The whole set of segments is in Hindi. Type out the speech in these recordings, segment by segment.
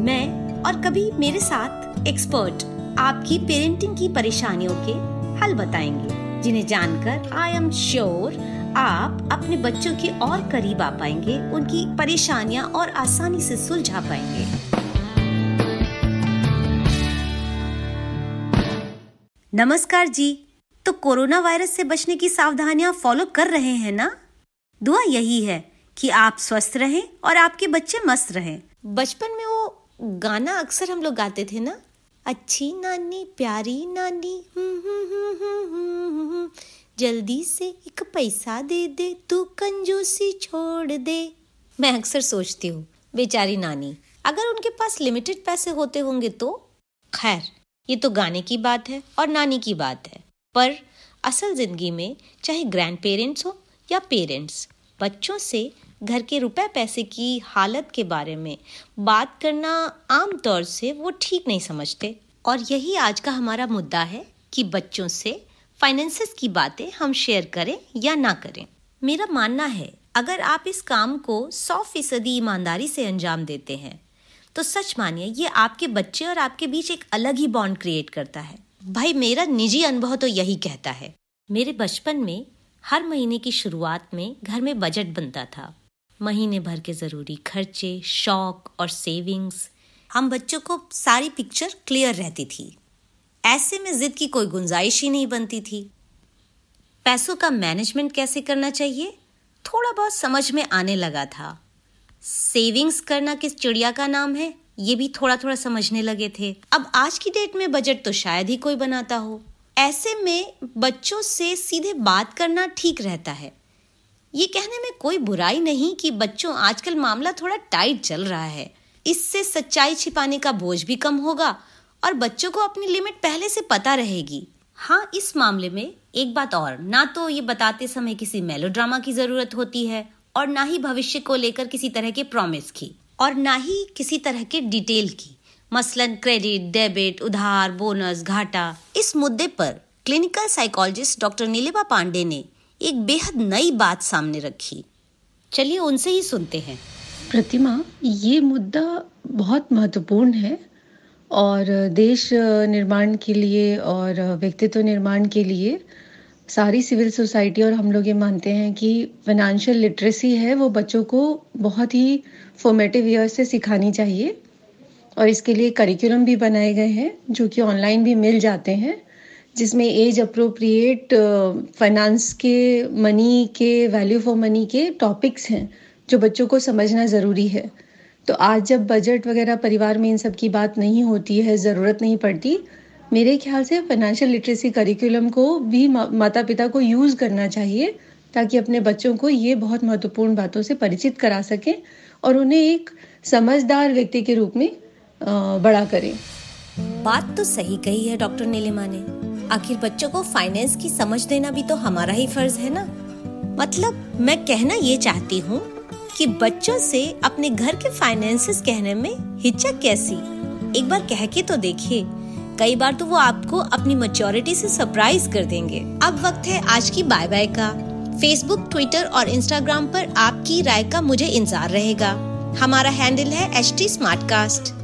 मैं और कभी मेरे साथ एक्सपर्ट आपकी पेरेंटिंग की परेशानियों के हल बताएँगे, जिन्हें जानकर आई एम श्योर आप अपने बच्चों के और करीब आ पाएँगे, उनकी परेशानियाँ और आसानी से सुलझा पाएँगे। नमस्कार जी तो कोरोना वायरस से बचने की सावधानियाँ फॉलो कर रहे हैं ना? दुआ यही है कि आप स्वस्थ रहें और आपके बच्चे मस्त रहें। बचपन में गाना अक्सर हम लोग गाते थे ना? अच्छी नानी प्यारी नानी हम्म, हम्म, हम्म, जल्दी से एक पैसा दे दे तू कंजूसी छोड़ दे। मैं अक्सर सोचती हूँ बेचारी नानी अगर उनके पास लिमिटेड पैसे होते होंगे तो? खैर ये तो गाने की बात है और नानी की बात है। पर असल ज़िंदगी में चाहे ग्रैंड पेरेंट्स हो या पेरेंट्स बच्चों से घर के रुपए पैसे की हालत के बारे में बात करना आम तौर से वो ठीक नहीं समझते। और यही आज का हमारा मुद्दा है कि बच्चों से फाइनेंसिस की बातें हम शेयर करें या ना करें। मेरा मानना है, अगर आप इस काम को सौ फ़ीसदी ईमानदारी से अंजाम देते हैं तो सच मानिए, ये आपके बच्चे और आपके बीच एक अलग ही बॉन्ड क्रिएट करता है। भाई, मेरा निजी अनुभव तो यही कहता है। मेरे बचपन में हर महीने की शुरुआत में घर में बजट बनता था। महीने भर के ज़रूरी खर्चे, शौक और सेविंग्स हम बच्चों को सारी पिक्चर क्लियर रहती थी। ऐसे में जिद की कोई गुंजाइश ही नहीं बनती थी। पैसों का मैनेजमेंट कैसे करना चाहिए? थोड़ा बहुत समझ में आने लगा था। सेविंग्स करना किस चिड़िया का नाम है? ये भी थोड़ा थोड़ा समझने लगे थे। अब आज की डेट में बजट तो शायद ही कोई बनाता हो। ऐसे में बच्चों से सीधे बात करना ठीक रहता है। ये कहने में कोई बुराई नहीं कि बच्चों, आजकल मामला थोड़ा टाइट चल रहा है। इससे सच्चाई छिपाने का बोझ भी कम होगा और बच्चों को अपनी लिमिट पहले से पता रहेगी। हाँ इस मामले में एक बात और, ना तो ये बताते समय किसी मेलोड्रामा की ज़रूरत होती है और ना ही भविष्य को लेकर किसी तरह के प्रॉमिस की और ना ही किसी तरह के डिटेल की। मसलन क्रेडिट डेबिट उधार बोनस घाटा। इस मुद्दे पर clinical psychologist doctor Neelima Pandey ने एक बेहद नई बात सामने रखी। चलिए उनसे ही सुनते हैं। प्रतिमा, ये मुद्दा बहुत महत्वपूर्ण है और देश निर्माण के लिए और व्यक्तित्व निर्माण के लिए सारी सिविल सोसाइटी, और हम लोग ये मानते हैं कि फाइनेंशियल लिटरेसी है, वो बच्चों को बहुत ही फॉर्मेटिव ईयर से सिखानी चाहिए। और इसके लिए करिकुलम भी बनाए गए हैं, जो कि ऑनलाइन भी मिल जाते हैं। जिसमें एज अप्रोप्रिएट फाइनेंस के मनी के वैल्यू फॉर मनी के टॉपिक्स हैं, जो बच्चों को समझना ज़रूरी है। तो आज जब बजट वगैरह परिवार में इन सब की बात नहीं होती है, ज़रूरत नहीं पड़ती, मेरे ख्याल से फाइनेंशियल लिटरेसी करिकुलम को भी माता पिता को यूज़ करना चाहिए, ताकि अपने बच्चों को ये बहुत महत्वपूर्ण बातों से परिचित करा सकें और उन्हें एक समझदार व्यक्ति के रूप में बड़ा करें। बात तो सही कही है डॉक्टर नीलिमा ने। आखिर बच्चों को फाइनेंस की समझ देना भी तो हमारा ही फ़र्ज़ है ना? मतलब मैं कहना ये चाहती हूँ कि बच्चों से अपने घर के फाइनेंसेस कहने में हिचक कैसी? एक बार कह के तो देखिए। कई बार तो वो आपको अपनी मेच्योरिटी से सरप्राइज़ कर देंगे। अब वक्त है आज की बाय बाय का। फेसबुक ट्विटर और इंस्टाग्राम पर आपकी राय का मुझे इंतज़ार रहेगा। हमारा हैंडल है एच टी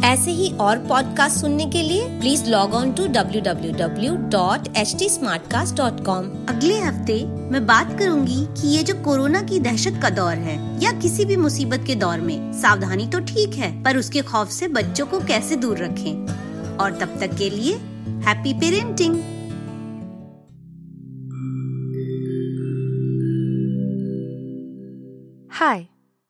ऐसे ही और पॉडकास्ट सुनने के लिए please log on to www.htsmartcast.com अगले हफ़्ते मैं बात करूँगी कि ये जो कोरोना की दहशत का दौर है या किसी भी मुसीबत के दौर में सावधानी तो ठीक है पर उसके खौफ से बच्चों को कैसे दूर रखें? और तब तक के लिए happy parenting Hi.